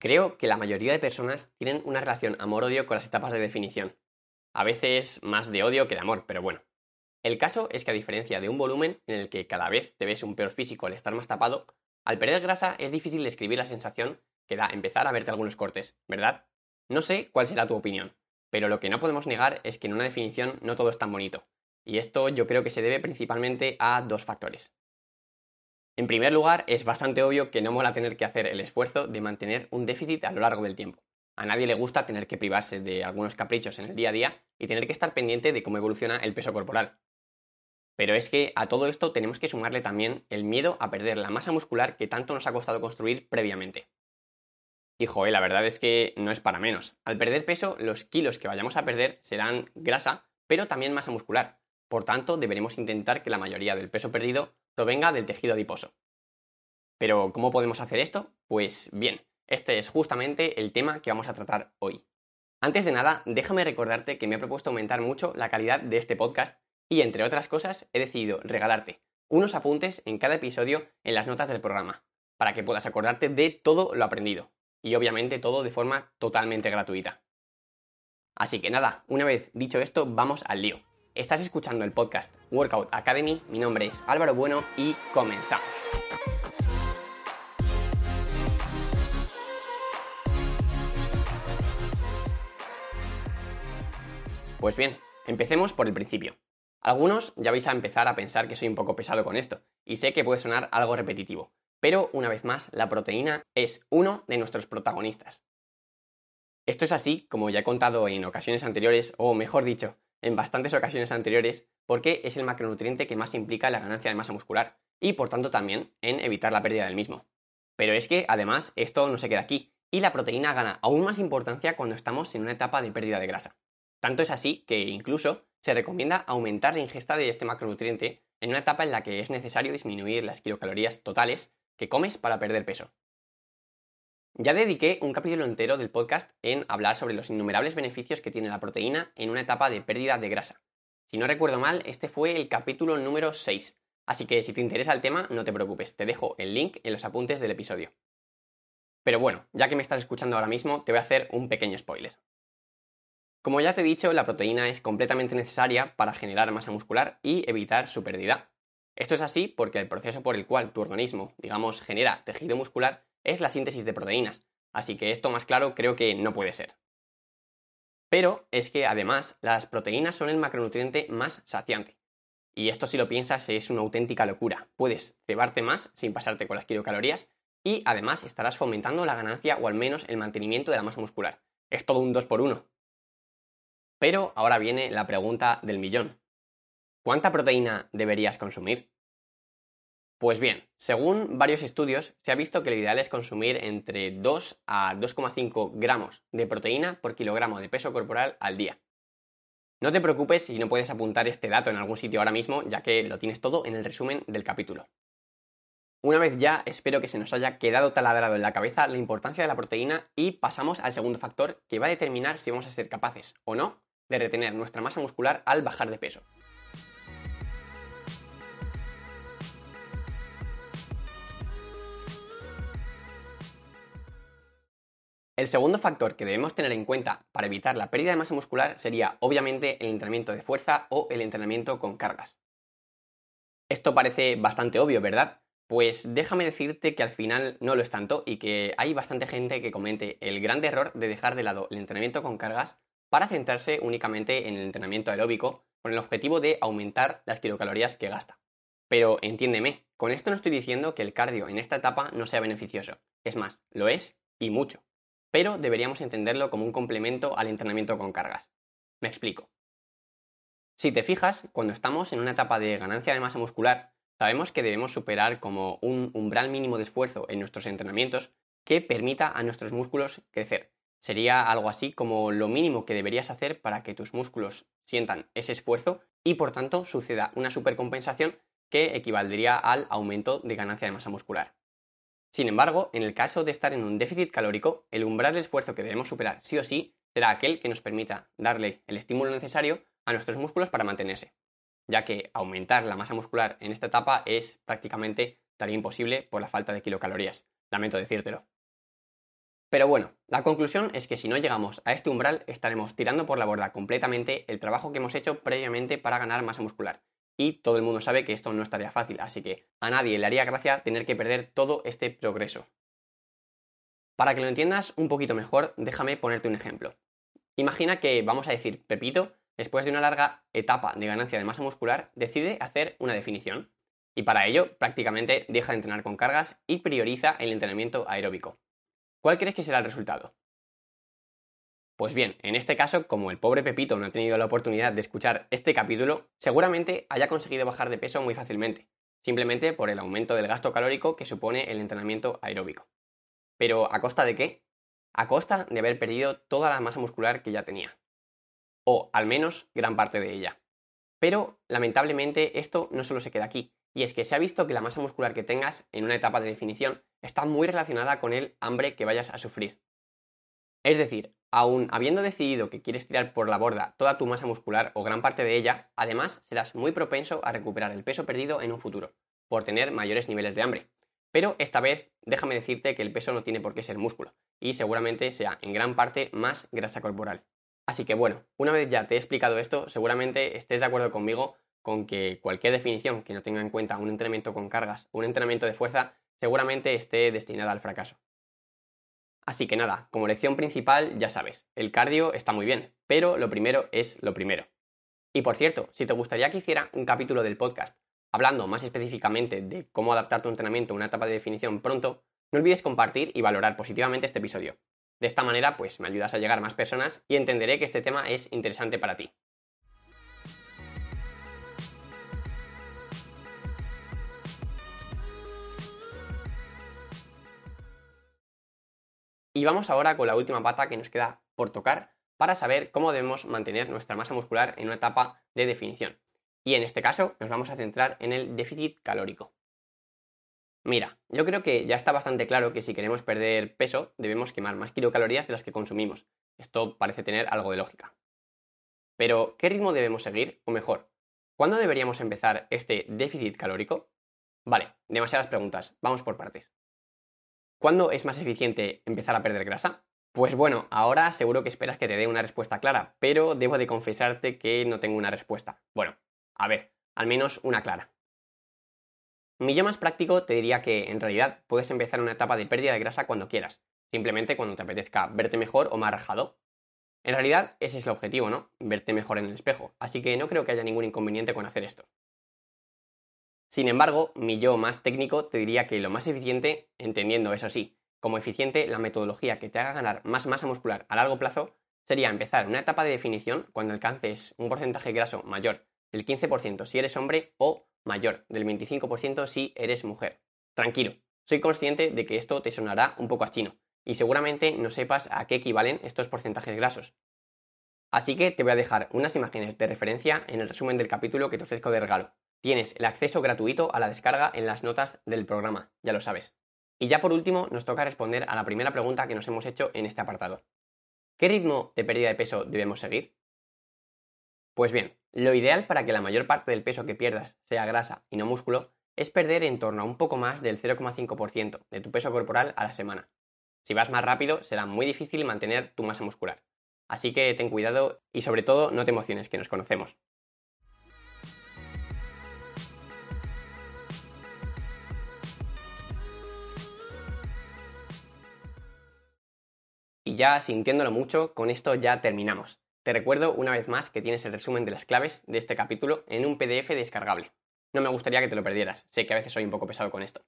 Creo que la mayoría de personas tienen una relación amor-odio con las etapas de definición. A veces más de odio que de amor, pero bueno. El caso es que a diferencia de un volumen en el que cada vez te ves un peor físico al estar más tapado, al perder grasa es difícil describir la sensación que da empezar a verte algunos cortes, ¿verdad? No sé cuál será tu opinión, pero lo que no podemos negar es que en una definición no todo es tan bonito, y esto yo creo que se debe principalmente a dos factores. En primer lugar, es bastante obvio que no mola tener que hacer el esfuerzo de mantener un déficit a lo largo del tiempo. A nadie le gusta tener que privarse de algunos caprichos en el día a día y tener que estar pendiente de cómo evoluciona el peso corporal. Pero es que a todo esto tenemos que sumarle también el miedo a perder la masa muscular que tanto nos ha costado construir previamente. Y joder, la verdad es que no es para menos. Al perder peso, los kilos que vayamos a perder serán grasa, pero también masa muscular. Por tanto, deberemos intentar que la mayoría del peso perdido provenga del tejido adiposo. Pero, ¿cómo podemos hacer esto? Pues bien, este es justamente el tema que vamos a tratar hoy. Antes de nada, déjame recordarte que me he propuesto aumentar mucho la calidad de este podcast y, entre otras cosas, he decidido regalarte unos apuntes en cada episodio en las notas del programa, para que puedas acordarte de todo lo aprendido, y obviamente todo de forma totalmente gratuita. Así que nada, una vez dicho esto, vamos al lío. Estás escuchando el podcast Workout Academy, mi nombre es Álvaro Bueno y comenzamos. Pues bien, empecemos por el principio. Algunos ya vais a empezar a pensar que soy un poco pesado con esto, y sé que puede sonar algo repetitivo, pero una vez más, la proteína es uno de nuestros protagonistas. Esto es así, como ya he contado en ocasiones anteriores, o mejor dicho, en bastantes ocasiones anteriores, porque es el macronutriente que más implica la ganancia de masa muscular, y por tanto también en evitar la pérdida del mismo. Pero es que, además, esto no se queda aquí, y la proteína gana aún más importancia cuando estamos en una etapa de pérdida de grasa. Tanto es así que incluso se recomienda aumentar la ingesta de este macronutriente en una etapa en la que es necesario disminuir las kilocalorías totales que comes para perder peso. Ya dediqué un capítulo entero del podcast en hablar sobre los innumerables beneficios que tiene la proteína en una etapa de pérdida de grasa. Si no recuerdo mal, este fue el capítulo número 6, así que si te interesa el tema, no te preocupes, te dejo el link en los apuntes del episodio. Pero bueno, ya que me estás escuchando ahora mismo, te voy a hacer un pequeño spoiler. Como ya te he dicho, la proteína es completamente necesaria para generar masa muscular y evitar su pérdida. Esto es así porque el proceso por el cual tu organismo, digamos, genera tejido muscular es la síntesis de proteínas, así que esto más claro creo que no puede ser. Pero es que además las proteínas son el macronutriente más saciante. Y esto si lo piensas es una auténtica locura. Puedes cebarte más sin pasarte con las kilocalorías y además estarás fomentando la ganancia o al menos el mantenimiento de la masa muscular. Es todo un 2 por 1 pero ahora viene la pregunta del millón. ¿Cuánta proteína deberías consumir? Pues bien, según varios estudios, se ha visto que lo ideal es consumir entre 2 a 2,5 gramos de proteína por kilogramo de peso corporal al día. No te preocupes si no puedes apuntar este dato en algún sitio ahora mismo, ya que lo tienes todo en el resumen del capítulo. Una vez ya, espero que se nos haya quedado taladrado en la cabeza la importancia de la proteína y pasamos al segundo factor que va a determinar si vamos a ser capaces o no de retener nuestra masa muscular al bajar de peso. El segundo factor que debemos tener en cuenta para evitar la pérdida de masa muscular sería obviamente el entrenamiento de fuerza o el entrenamiento con cargas. Esto parece bastante obvio, ¿verdad? Pues déjame decirte que al final no lo es tanto y que hay bastante gente que comente el gran error de dejar de lado el entrenamiento con cargas para centrarse únicamente en el entrenamiento aeróbico con el objetivo de aumentar las kilocalorías que gasta. Pero entiéndeme, con esto no estoy diciendo que el cardio en esta etapa no sea beneficioso. Es más, lo es y mucho. Pero deberíamos entenderlo como un complemento al entrenamiento con cargas. Me explico. Si te fijas, cuando estamos en una etapa de ganancia de masa muscular, sabemos que debemos superar como un umbral mínimo de esfuerzo en nuestros entrenamientos que permita a nuestros músculos crecer Sería algo así como lo mínimo que deberías hacer para que tus músculos sientan ese esfuerzo y por tanto suceda una supercompensación que equivaldría al aumento de ganancia de masa muscular. Sin embargo, en el caso de estar en un déficit calórico, el umbral de esfuerzo que debemos superar sí o sí será aquel que nos permita darle el estímulo necesario a nuestros músculos para mantenerse, ya que aumentar la masa muscular en esta etapa es prácticamente tarea imposible por la falta de kilocalorías. Lamento decírtelo. Pero bueno, la conclusión es que si no llegamos a este umbral estaremos tirando por la borda completamente el trabajo que hemos hecho previamente para ganar masa muscular. Y todo el mundo sabe que esto no estaría fácil, así que a nadie le haría gracia tener que perder todo este progreso. Para que lo entiendas un poquito mejor, déjame ponerte un ejemplo. Imagina que, vamos a decir, Pepito, después de una larga etapa de ganancia de masa muscular, decide hacer una definición. Y para ello, prácticamente deja de entrenar con cargas y prioriza el entrenamiento aeróbico. ¿Cuál crees que será el resultado? Pues bien, en este caso, como el pobre Pepito no ha tenido la oportunidad de escuchar este capítulo, seguramente haya conseguido bajar de peso muy fácilmente, simplemente por el aumento del gasto calórico que supone el entrenamiento aeróbico. Pero ¿a costa de qué? A costa de haber perdido toda la masa muscular que ya tenía. O al menos gran parte de ella. Pero, lamentablemente, esto no solo se queda aquí, y es que se ha visto que la masa muscular que tengas en una etapa de definición está muy relacionada con el hambre que vayas a sufrir. Es decir, aun habiendo decidido que quieres tirar por la borda toda tu masa muscular o gran parte de ella, además serás muy propenso a recuperar el peso perdido en un futuro, por tener mayores niveles de hambre, pero esta vez déjame decirte que el peso no tiene por qué ser músculo, y seguramente sea en gran parte más grasa corporal. Así que bueno, una vez ya te he explicado esto, seguramente estés de acuerdo conmigo con que cualquier definición que no tenga en cuenta un entrenamiento con cargas o un entrenamiento de fuerza seguramente esté destinada al fracaso. Así que nada, como lección principal ya sabes, el cardio está muy bien, pero lo primero es lo primero. Y por cierto, si te gustaría que hiciera un capítulo del podcast hablando más específicamente de cómo adaptar tu entrenamiento a una etapa de definición pronto, no olvides compartir y valorar positivamente este episodio. De esta manera, pues me ayudas a llegar a más personas y entenderé que este tema es interesante para ti. Y vamos ahora con la última pata que nos queda por tocar para saber cómo debemos mantener nuestra masa muscular en una etapa de definición. Y en este caso nos vamos a centrar en el déficit calórico. Mira, yo creo que ya está bastante claro que si queremos perder peso debemos quemar más kilocalorías de las que consumimos. Esto parece tener algo de lógica. Pero, ¿qué ritmo debemos seguir? O mejor, ¿cuándo deberíamos empezar este déficit calórico? Vale, demasiadas preguntas, vamos por partes. ¿Cuándo es más eficiente empezar a perder grasa? Pues bueno, ahora seguro que esperas que te dé una respuesta clara, pero debo de confesarte que no tengo una respuesta. Bueno, a ver, al menos una clara. Mi yo más práctico te diría que en realidad puedes empezar una etapa de pérdida de grasa cuando quieras, simplemente cuando te apetezca verte mejor o más rajado. En realidad ese es el objetivo, ¿no? Verte mejor en el espejo, así que no creo que haya ningún inconveniente con hacer esto. Sin embargo, mi yo más técnico te diría que lo más eficiente, entendiendo eso sí, como eficiente la metodología que te haga ganar más masa muscular a largo plazo, sería empezar una etapa de definición cuando alcances un porcentaje graso mayor del 15% si eres hombre o mayor del 25% si eres mujer. Tranquilo, soy consciente de que esto te sonará un poco a chino y seguramente no sepas a qué equivalen estos porcentajes grasos. Así que te voy a dejar unas imágenes de referencia en el resumen del capítulo que te ofrezco de regalo. Tienes el acceso gratuito a la descarga en las notas del programa, ya lo sabes. Y ya por último, nos toca responder a la primera pregunta que nos hemos hecho en este apartado. ¿Qué ritmo de pérdida de peso debemos seguir? Pues bien, lo ideal para que la mayor parte del peso que pierdas sea grasa y no músculo es perder en torno a un poco más del 0,5% de tu peso corporal a la semana. Si vas más rápido, será muy difícil mantener tu masa muscular. Así que ten cuidado y sobre todo no te emociones, que nos conocemos. Ya sintiéndolo mucho, con esto ya terminamos. Te recuerdo una vez más que tienes el resumen de las claves de este capítulo en un PDF descargable. No me gustaría que te lo perdieras, sé que a veces soy un poco pesado con esto.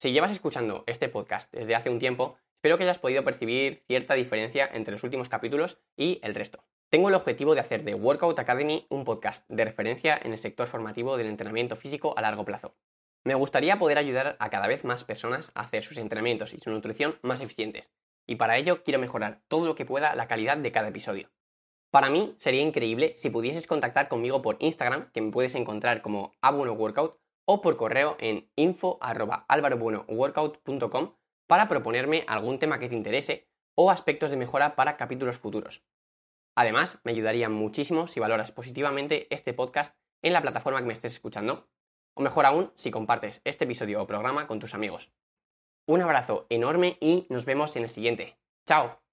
Si llevas escuchando este podcast desde hace un tiempo, espero que hayas podido percibir cierta diferencia entre los últimos capítulos y el resto. Tengo el objetivo de hacer de Workout Academy un podcast de referencia en el sector formativo del entrenamiento físico a largo plazo. Me gustaría poder ayudar a cada vez más personas a hacer sus entrenamientos y su nutrición más eficientes, y para ello quiero mejorar todo lo que pueda la calidad de cada episodio. Para mí sería increíble si pudieses contactar conmigo por Instagram, que me puedes encontrar como abuenoworkout, o por correo en info.alvarobuenoworkout.com para proponerme algún tema que te interese o aspectos de mejora para capítulos futuros. Además, me ayudaría muchísimo si valoras positivamente este podcast en la plataforma que me estés escuchando, o mejor aún, si compartes este episodio o programa con tus amigos. Un abrazo enorme y nos vemos en el siguiente. ¡Chao!